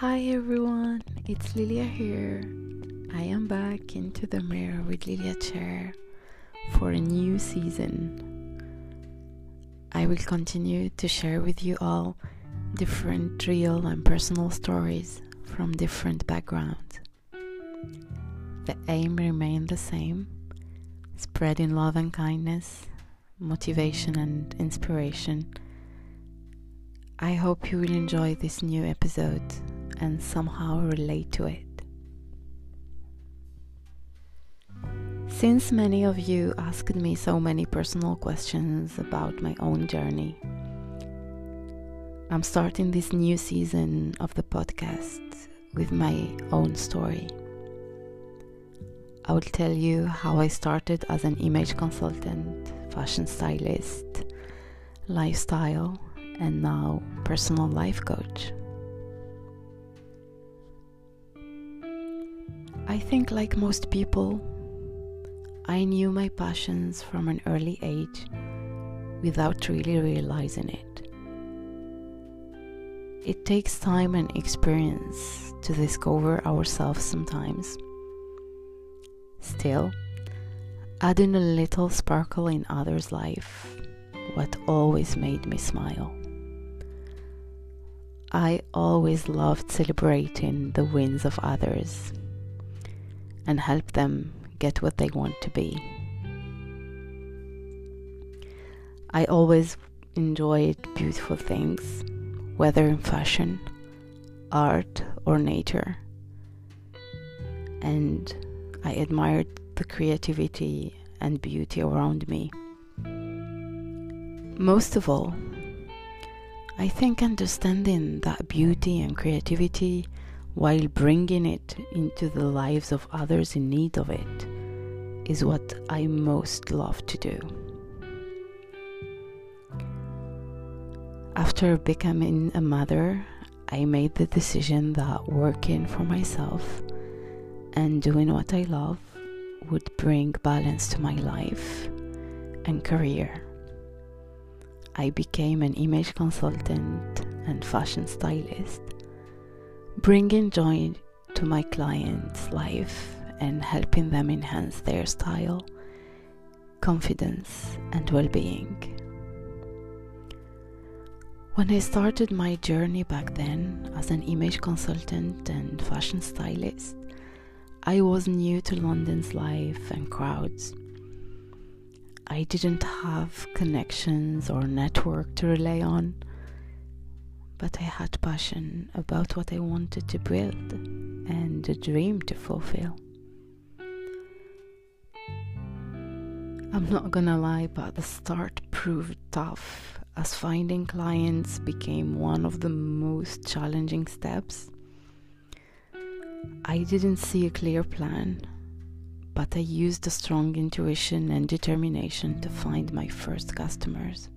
Hi everyone, it's Lilia here. I am back into the mirror with Lilia Chair for a new season. I will continue to share with you all different real and personal stories from different backgrounds. The aim remains the same spreading love and kindness, motivation and inspiration. I hope you will enjoy this new episode and somehow relate to it. Since many of you asked me so many personal questions about my own journey, I'm starting this new season of the podcast with my own story. I will tell you how I started as an image consultant, fashion stylist, lifestyle, and now personal life coach. I think, like most people, I knew my passions from an early age without really realizing it. It takes time and experience to discover ourselves sometimes. Still, adding a little sparkle in others' life, what always made me smile. I always loved celebrating the wins of others and help them get what they want to be. I always enjoyed beautiful things, whether in fashion, art, or nature. And I admired the creativity and beauty around me. Most of all, I think understanding that beauty and creativity while bringing it into the lives of others in need of it is what I most love to do. After becoming a mother, I made the decision that working for myself and doing what I love would bring balance to my life and career. I became an image consultant and fashion stylist, bringing joy to my clients' life and helping them enhance their style, confidence, and well being. When I started my journey back then as an image consultant and fashion stylist, I was new to London's life and crowds. I didn't have connections or network to rely on, but I had passion about what I wanted to build and a dream to fulfill. I'm not gonna lie, but the start proved tough as finding clients became one of the most challenging steps. I didn't see a clear plan, but I used a strong intuition and determination to find my first customers.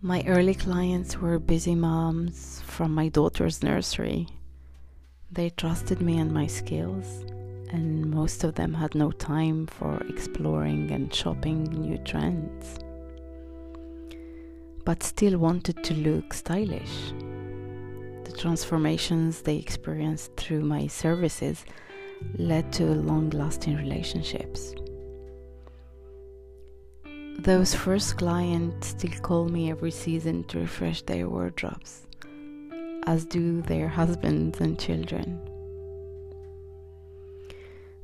My early clients were busy moms from my daughter's nursery. They trusted me and my skills, and most of them had no time for exploring and shopping new trends, but still wanted to look stylish. The transformations they experienced through my services led to long lasting relationships. Those first clients still call me every season to refresh their wardrobes, as do their husbands and children.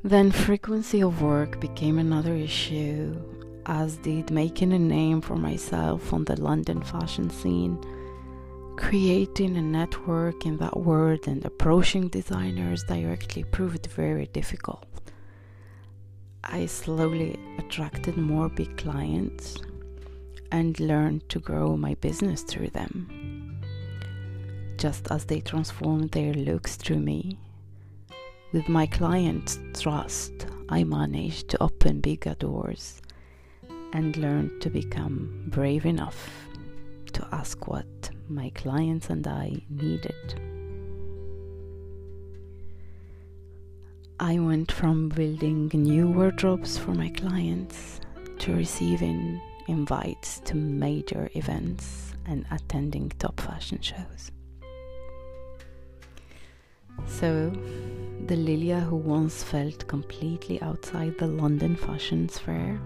Then frequency of work became another issue, as did making a name for myself on the London fashion scene, creating a network in that world and approaching designers directly proved very difficult. I slowly attracted more big clients and learned to grow my business through them. Just as they transformed their looks through me, with my clients' trust, I managed to open bigger doors and learned to become brave enough to ask what my clients and I needed. I went from building new wardrobes for my clients to receiving invites to major events and attending top fashion shows. So, the Lilia who once felt completely outside the London fashion sphere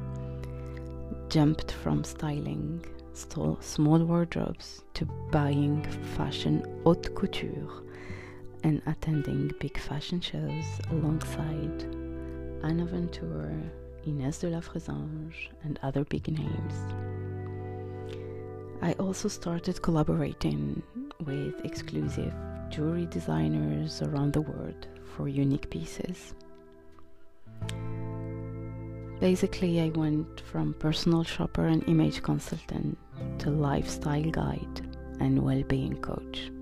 jumped from styling small wardrobes to buying fashion haute couture and attending big fashion shows alongside Anna Wintour, Inès de la Fressange, and other big names. I also started collaborating with exclusive jewelry designers around the world for unique pieces. Basically, I went from personal shopper and image consultant to lifestyle guide and well being coach.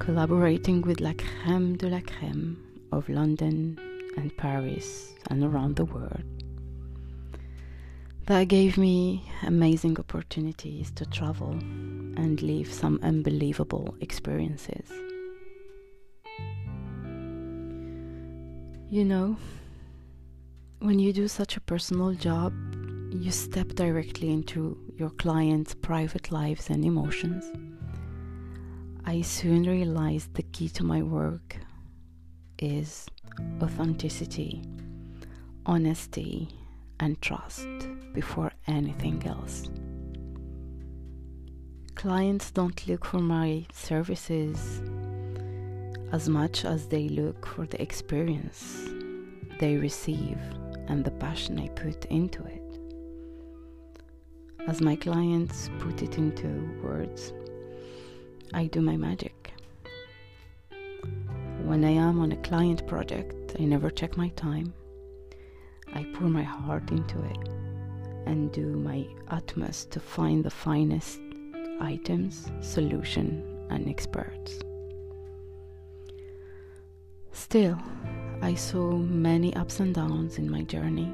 Collaborating with la crème de la crème of London and Paris and around the world. That gave me amazing opportunities to travel and live some unbelievable experiences. You know, when you do such a personal job, you step directly into your clients' private lives and emotions. I soon realized the key to my work is authenticity, honesty, and trust before anything else. Clients don't look for my services as much as they look for the experience they receive and the passion I put into it. As my clients put it into words, I do my magic. When I am on a client project, I never check my time. I pour my heart into it and do my utmost to find the finest items, solution, and experts. Still, I saw many ups and downs in my journey,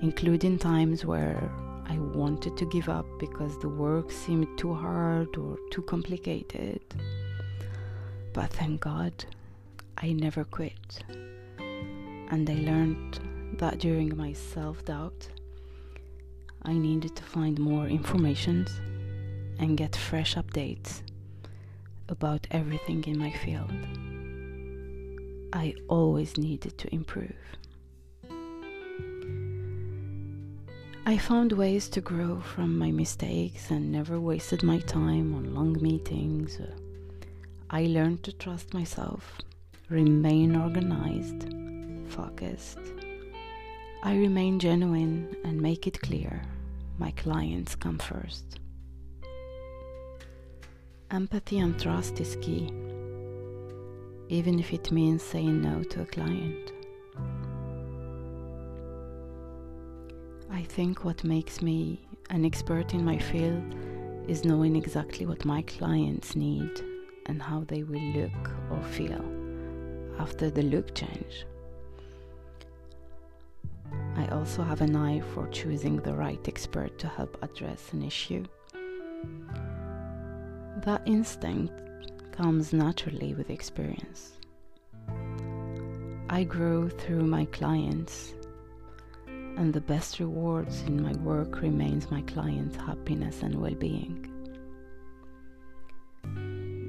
including times where I wanted to give up because the work seemed too hard or too complicated. But thank God, I never quit. And I learned that during my self doubt, I needed to find more information and get fresh updates about everything in my field. I always needed to improve. I found ways to grow from my mistakes and never wasted my time on long meetings. I learned to trust myself, remain organized, focused. I remain genuine and make it clear my clients come first. Empathy and trust is key even if it means saying no to a client. I think what makes me an expert in my field is knowing exactly what my clients need and how they will look or feel after the look change. I also have an eye for choosing the right expert to help address an issue. That instinct comes naturally with experience. I grow through my clients, and the best rewards in my work remains my clients' happiness and well-being.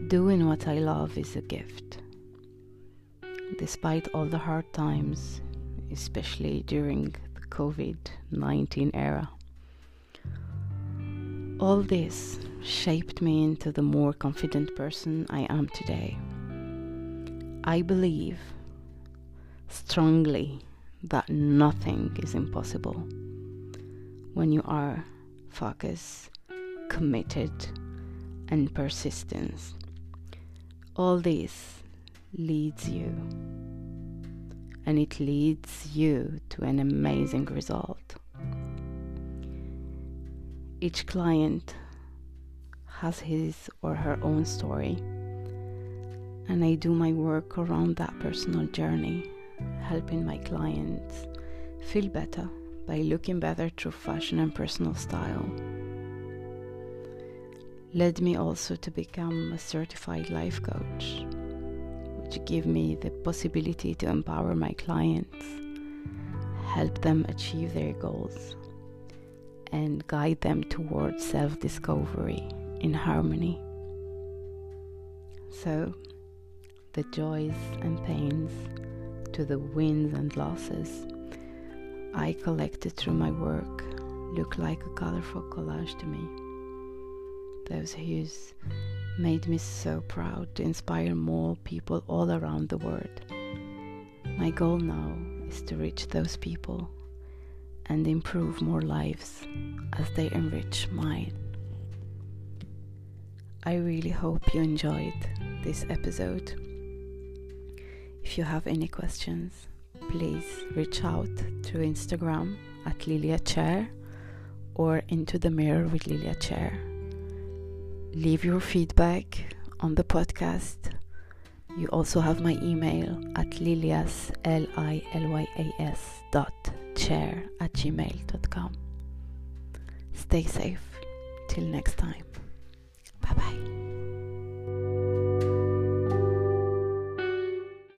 Doing what I love is a gift. Despite all the hard times, especially during the COVID 19 era. All this shaped me into the more confident person I am today. I believe strongly that nothing is impossible when you are focused, committed, and persistence. All this leads you, and it leads you to an amazing result. Each client has his or her own story, and I do my work around that personal journey, helping my clients feel better by looking better through fashion and personal style. Led me also to become a certified life coach, which gave me the possibility to empower my clients, help them achieve their goals and guide them towards self discovery in harmony. So, the joys and pains to the wins and losses I collected through my work look like a colorful collage to me. Those hues made me so proud to inspire more people all around the world. My goal now is to reach those people and improve more lives as they enrich mine. I really hope you enjoyed this episode. If you have any questions, please reach out through Instagram at Lilia Chair or into the mirror with Lilia Chair. Leave your feedback on the podcast. You also have my email at lilyas, L-I-L-Y-A-S dot chair at gmail.com. Stay safe. Till next time.